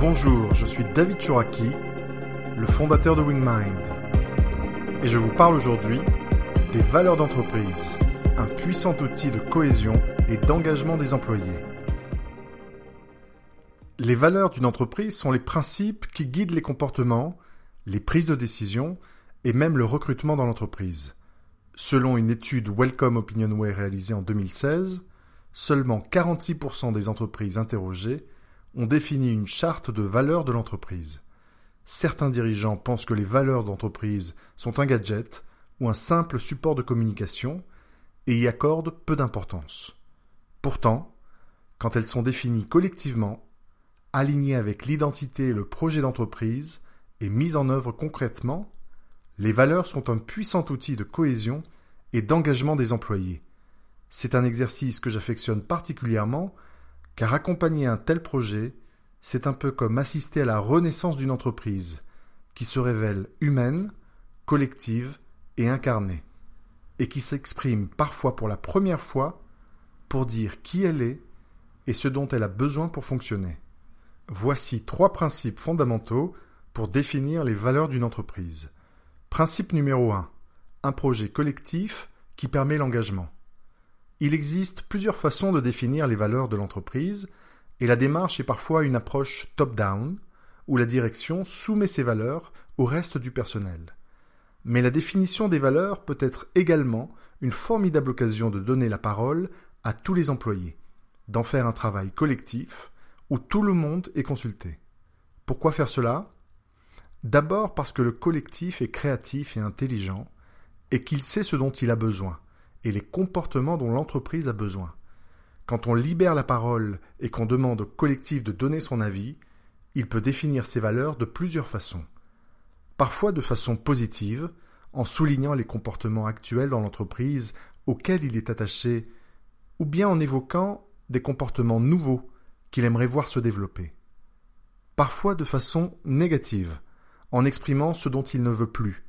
Bonjour, je suis David Chouraki, le fondateur de WingMind. Et je vous parle aujourd'hui des valeurs d'entreprise, un puissant outil de cohésion et d'engagement des employés. Les valeurs d'une entreprise sont les principes qui guident les comportements, les prises de décision et même le recrutement dans l'entreprise. Selon une étude Welcome Opinionway réalisée en 2016, seulement 46% des entreprises interrogées ont défini une charte de valeurs de l'entreprise. Certains dirigeants pensent que les valeurs d'entreprise sont un gadget ou un simple support de communication et y accordent peu d'importance. Pourtant, quand elles sont définies collectivement, alignées avec l'identité et le projet d'entreprise et mises en œuvre concrètement, les valeurs sont un puissant outil de cohésion et d'engagement des employés. C'est un exercice que j'affectionne particulièrement car accompagner un tel projet, c'est un peu comme assister à la renaissance d'une entreprise, qui se révèle humaine, collective et incarnée, et qui s'exprime parfois pour la première fois pour dire qui elle est et ce dont elle a besoin pour fonctionner. Voici trois principes fondamentaux pour définir les valeurs d'une entreprise. Principe numéro 1. Un projet collectif qui permet l'engagement. Il existe plusieurs façons de définir les valeurs de l'entreprise, et la démarche est parfois une approche top-down, où la direction soumet ses valeurs au reste du personnel. Mais la définition des valeurs peut être également une formidable occasion de donner la parole à tous les employés, d'en faire un travail collectif où tout le monde est consulté. Pourquoi faire cela? D'abord parce que le collectif est créatif et intelligent, et qu'il sait ce dont il a besoin et les comportements dont l'entreprise a besoin. Quand on libère la parole et qu'on demande au collectif de donner son avis, il peut définir ses valeurs de plusieurs façons. Parfois de façon positive, en soulignant les comportements actuels dans l'entreprise auxquels il est attaché, ou bien en évoquant des comportements nouveaux qu'il aimerait voir se développer. Parfois de façon négative, en exprimant ce dont il ne veut plus,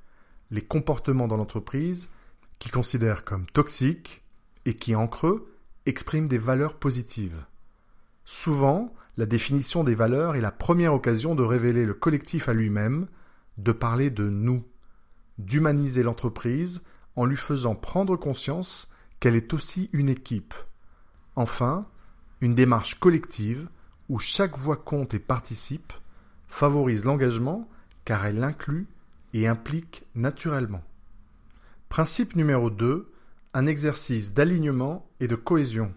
les comportements dans l'entreprise qu'il considère comme toxiques et qui, en creux, expriment des valeurs positives. Souvent, la définition des valeurs est la première occasion de révéler le collectif à lui-même, de parler de nous, d'humaniser l'entreprise en lui faisant prendre conscience qu'elle est aussi une équipe. Enfin, une démarche collective où chaque voix compte et participe favorise l'engagement car elle inclut et implique naturellement. Principe numéro 2. Un exercice d'alignement et de cohésion.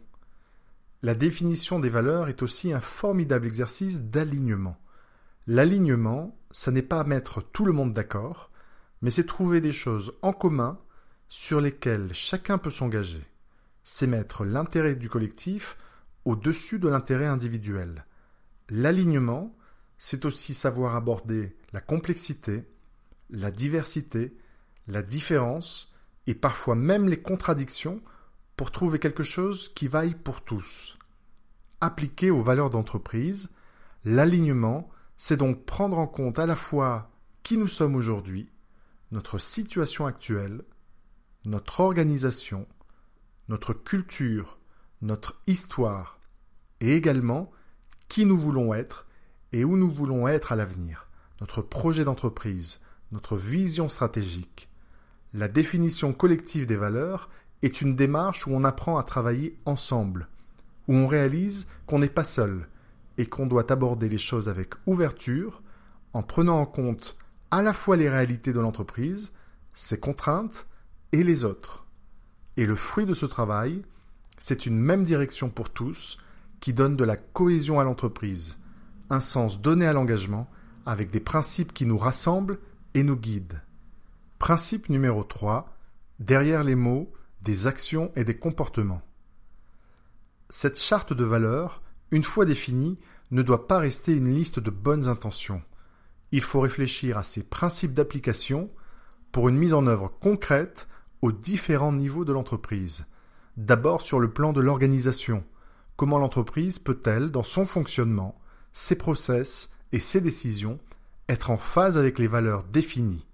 La définition des valeurs est aussi un formidable exercice d'alignement. L'alignement, ça n'est pas mettre tout le monde d'accord, mais c'est trouver des choses en commun sur lesquelles chacun peut s'engager. C'est mettre l'intérêt du collectif au-dessus de l'intérêt individuel. L'alignement, c'est aussi savoir aborder la complexité, la diversité la différence et parfois même les contradictions pour trouver quelque chose qui vaille pour tous. Appliqué aux valeurs d'entreprise, l'alignement, c'est donc prendre en compte à la fois qui nous sommes aujourd'hui, notre situation actuelle, notre organisation, notre culture, notre histoire, et également qui nous voulons être et où nous voulons être à l'avenir, notre projet d'entreprise, notre vision stratégique, la définition collective des valeurs est une démarche où on apprend à travailler ensemble, où on réalise qu'on n'est pas seul et qu'on doit aborder les choses avec ouverture en prenant en compte à la fois les réalités de l'entreprise, ses contraintes et les autres. Et le fruit de ce travail, c'est une même direction pour tous qui donne de la cohésion à l'entreprise, un sens donné à l'engagement avec des principes qui nous rassemblent et nous guident. Principe numéro 3. Derrière les mots, des actions et des comportements. Cette charte de valeurs, une fois définie, ne doit pas rester une liste de bonnes intentions. Il faut réfléchir à ces principes d'application pour une mise en œuvre concrète aux différents niveaux de l'entreprise. D'abord sur le plan de l'organisation. Comment l'entreprise peut-elle, dans son fonctionnement, ses process et ses décisions, être en phase avec les valeurs définies?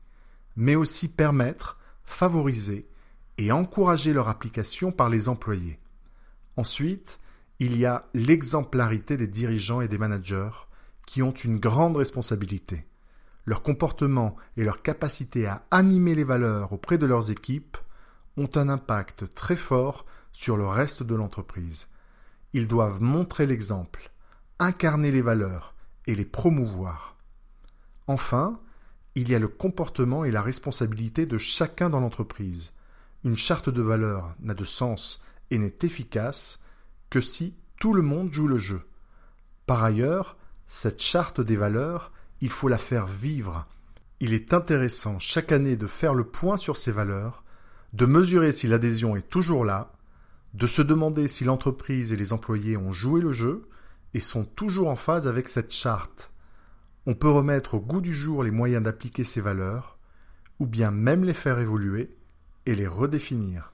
Mais aussi permettre, favoriser et encourager leur application par les employés. Ensuite, il y a l'exemplarité des dirigeants et des managers qui ont une grande responsabilité. Leur comportement et leur capacité à animer les valeurs auprès de leurs équipes ont un impact très fort sur le reste de l'entreprise. Ils doivent montrer l'exemple, incarner les valeurs et les promouvoir. Enfin, il y a le comportement et la responsabilité de chacun dans l'entreprise. Une charte de valeurs n'a de sens et n'est efficace que si tout le monde joue le jeu. Par ailleurs, cette charte des valeurs, il faut la faire vivre. Il est intéressant chaque année de faire le point sur ces valeurs, de mesurer si l'adhésion est toujours là, de se demander si l'entreprise et les employés ont joué le jeu et sont toujours en phase avec cette charte. On peut remettre au goût du jour les moyens d'appliquer ces valeurs, ou bien même les faire évoluer et les redéfinir.